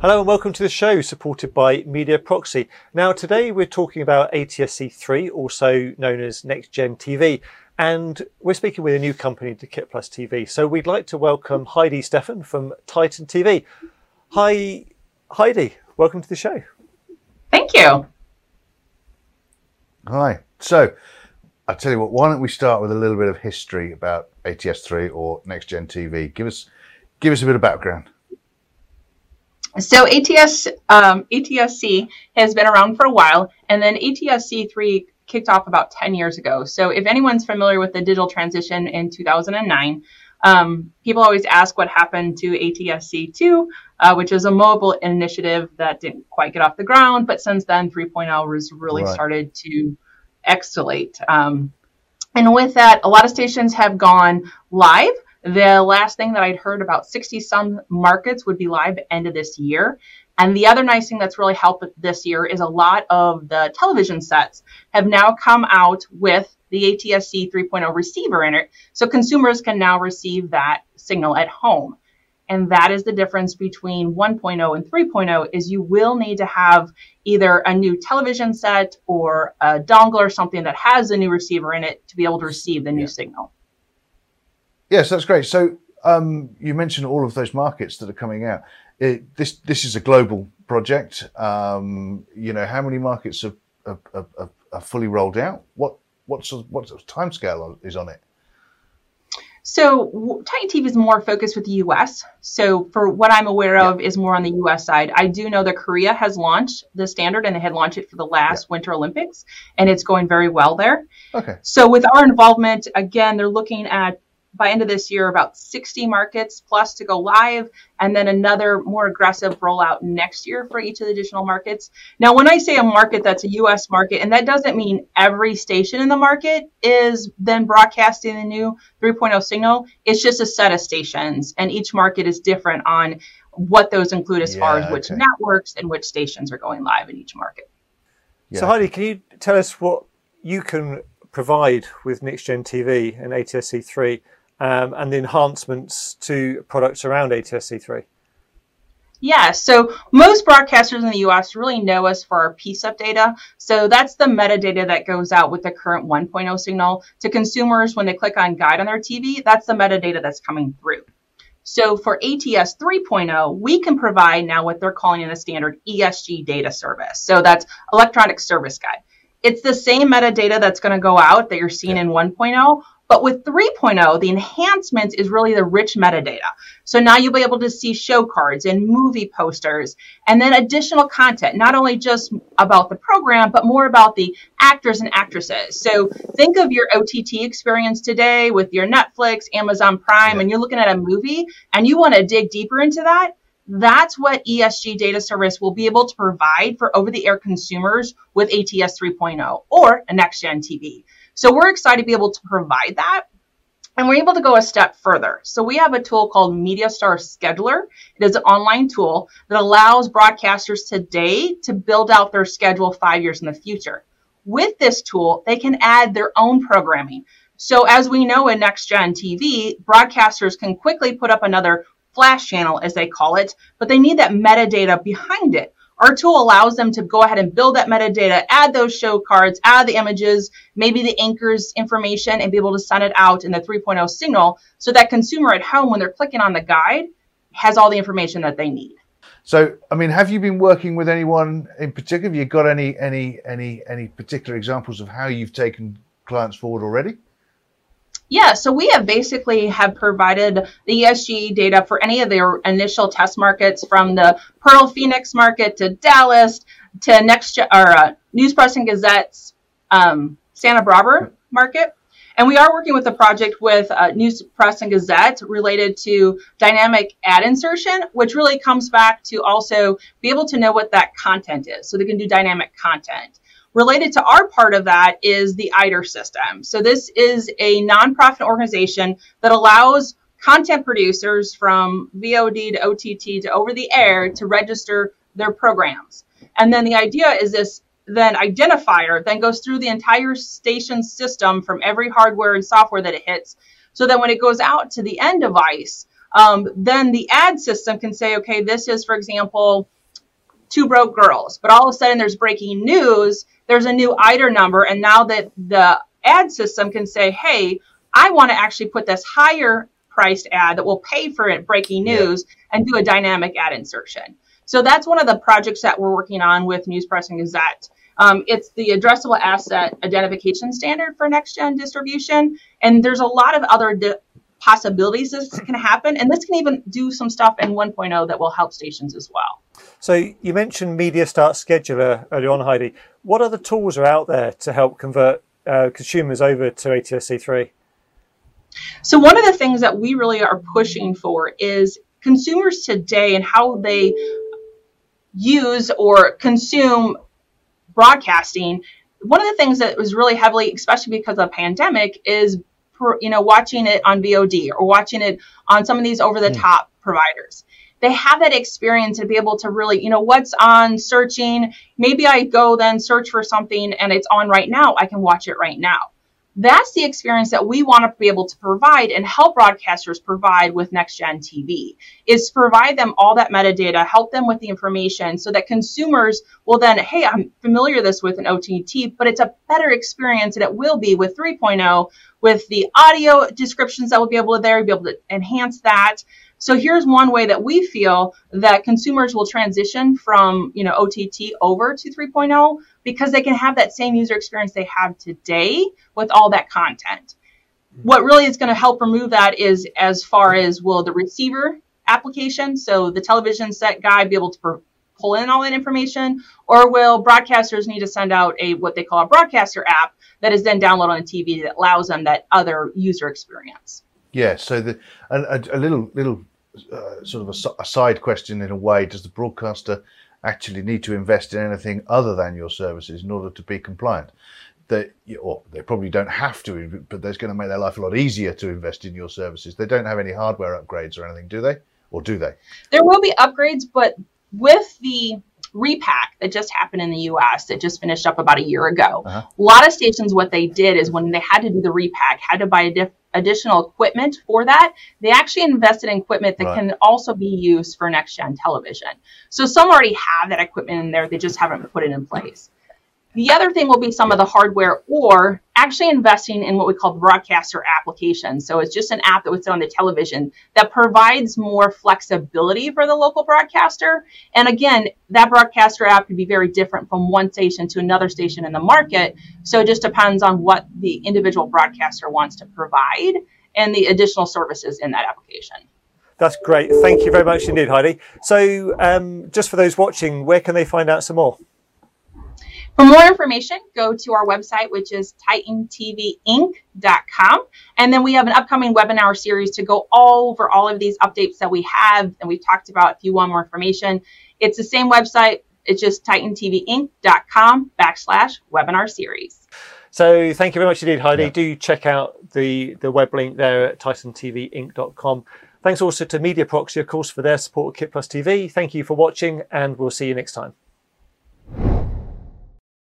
Hello and welcome to the show supported by Media Proxy. Now, today we're talking about ATSC3, also known as Next Gen TV, and we're speaking with a new company, the Kit Plus TV. So we'd like to welcome Heidi Steffen from Titan TV. Hi, Heidi, welcome to the show. Thank you. Hi. So, I tell you what, why don't we start with a little bit of history about ATS3 or Next Gen TV? Give us, give us a bit of background. So ATS um, ATSC has been around for a while, and then ATSC3 kicked off about 10 years ago. So if anyone's familiar with the digital transition in 2009, um, people always ask what happened to ATSC2, uh, which is a mobile initiative that didn't quite get off the ground, but since then 3.0 has really right. started to escalate. Um, and with that, a lot of stations have gone live. The last thing that I'd heard about 60 some markets would be live end of this year. And the other nice thing that's really helped this year is a lot of the television sets have now come out with the ATSC 3.0 receiver in it. So consumers can now receive that signal at home. And that is the difference between 1.0 and 3.0 is you will need to have either a new television set or a dongle or something that has a new receiver in it to be able to receive the new yeah. signal. Yes, that's great. So um, you mentioned all of those markets that are coming out. It, this this is a global project. Um, you know, how many markets are, are, are, are fully rolled out? What what sort of, what sort of timescale is on it? So Titan TV is more focused with the U.S. So for what I'm aware yeah. of is more on the U.S. side. I do know that Korea has launched the standard and they had launched it for the last yeah. Winter Olympics, and it's going very well there. Okay. So with our involvement, again, they're looking at by end of this year about 60 markets plus to go live and then another more aggressive rollout next year for each of the additional markets now when i say a market that's a us market and that doesn't mean every station in the market is then broadcasting the new 3.0 signal it's just a set of stations and each market is different on what those include as yeah, far as which okay. networks and which stations are going live in each market yeah. so heidi can you tell us what you can provide with Next Gen TV and ATSC3 um, and the enhancements to products around ATSC3? Yeah, so most broadcasters in the US really know us for our PSIP data. So that's the metadata that goes out with the current 1.0 signal to consumers when they click on guide on their TV. That's the metadata that's coming through. So for ATS 3.0, we can provide now what they're calling in a standard ESG data service. So that's electronic service guide. It's the same metadata that's going to go out that you're seeing yeah. in 1.0, but with 3.0, the enhancements is really the rich metadata. So now you'll be able to see show cards and movie posters and then additional content, not only just about the program, but more about the actors and actresses. So think of your OTT experience today with your Netflix, Amazon Prime, yeah. and you're looking at a movie and you want to dig deeper into that. That's what ESG data service will be able to provide for over the air consumers with ATS 3.0 or a next gen TV. So we're excited to be able to provide that. And we're able to go a step further. So we have a tool called MediaStar Scheduler. It is an online tool that allows broadcasters today to build out their schedule five years in the future. With this tool, they can add their own programming. So as we know in Next Gen TV, broadcasters can quickly put up another flash channel, as they call it, but they need that metadata behind it. Our tool allows them to go ahead and build that metadata, add those show cards, add the images, maybe the anchors information, and be able to send it out in the 3.0 signal so that consumer at home, when they're clicking on the guide, has all the information that they need. So, I mean, have you been working with anyone in particular? Have you got any any any any particular examples of how you've taken clients forward already? Yeah, so we have basically have provided the ESG data for any of their initial test markets from the Pearl Phoenix market to Dallas to next or uh, News Press and Gazette's um, Santa Barbara market. And we are working with a project with uh, News Press and Gazette related to dynamic ad insertion, which really comes back to also be able to know what that content is. So they can do dynamic content. Related to our part of that is the EIDR system. So this is a nonprofit organization that allows content producers from VOD to OTT to over the air to register their programs. And then the idea is this then identifier then goes through the entire station system from every hardware and software that it hits. So that when it goes out to the end device, um, then the ad system can say, okay, this is, for example, two broke girls, but all of a sudden there's breaking news, there's a new EIDR number, and now that the ad system can say, hey, I want to actually put this higher priced ad that will pay for it breaking news and do a dynamic ad insertion. So that's one of the projects that we're working on with News Press and Gazette. Um, it's the addressable asset identification standard for next gen distribution. And there's a lot of other di- possibilities this can happen. And this can even do some stuff in 1.0 that will help stations as well. So you mentioned MediaStar Scheduler earlier on, Heidi. What other tools are out there to help convert uh, consumers over to ATSC3? So one of the things that we really are pushing for is consumers today and how they use or consume broadcasting. One of the things that was really heavily, especially because of the pandemic, is you know watching it on VOD or watching it on some of these over the top mm. providers. They have that experience to be able to really, you know, what's on searching. Maybe I go then search for something and it's on right now. I can watch it right now. That's the experience that we want to be able to provide and help broadcasters provide with next gen TV is provide them all that metadata, help them with the information so that consumers will then, hey, I'm familiar this with an OTT, but it's a better experience and it will be with 3.0 with the audio descriptions that will be able to there, be able to enhance that. So here's one way that we feel that consumers will transition from, you know, OTT over to 3.0 because they can have that same user experience they have today with all that content. What really is going to help remove that is as far as will the receiver application, so the television set guy be able to pull in all that information, or will broadcasters need to send out a what they call a broadcaster app that is then downloaded on TV that allows them that other user experience? Yeah, so the a, a little little uh, sort of a, a, side question in a way: Does the broadcaster actually need to invest in anything other than your services in order to be compliant? They, or they probably don't have to, but that's going to make their life a lot easier to invest in your services. They don't have any hardware upgrades or anything, do they? Or do they? There will be upgrades, but with the repack that just happened in the US that just finished up about a year ago. Uh-huh. A lot of stations, what they did is when they had to do the repack, had to buy diff- additional equipment for that. They actually invested in equipment that right. can also be used for next gen television. So some already have that equipment in there, they just haven't put it in place. The other thing will be some of the hardware or actually investing in what we call broadcaster applications. So it's just an app that would sit on the television that provides more flexibility for the local broadcaster. And again, that broadcaster app could be very different from one station to another station in the market. So it just depends on what the individual broadcaster wants to provide and the additional services in that application. That's great. Thank you very much indeed, Heidi. So, um, just for those watching, where can they find out some more? For more information, go to our website, which is titanTVinc.com. And then we have an upcoming webinar series to go all over all of these updates that we have and we've talked about if you want more information. It's the same website. It's just titanTVinc.com backslash webinar series. So thank you very much indeed, Heidi. Yeah. Do check out the, the web link there at titanTVinc.com. Thanks also to Media Proxy, of course, for their support of Kit Plus TV. Thank you for watching, and we'll see you next time.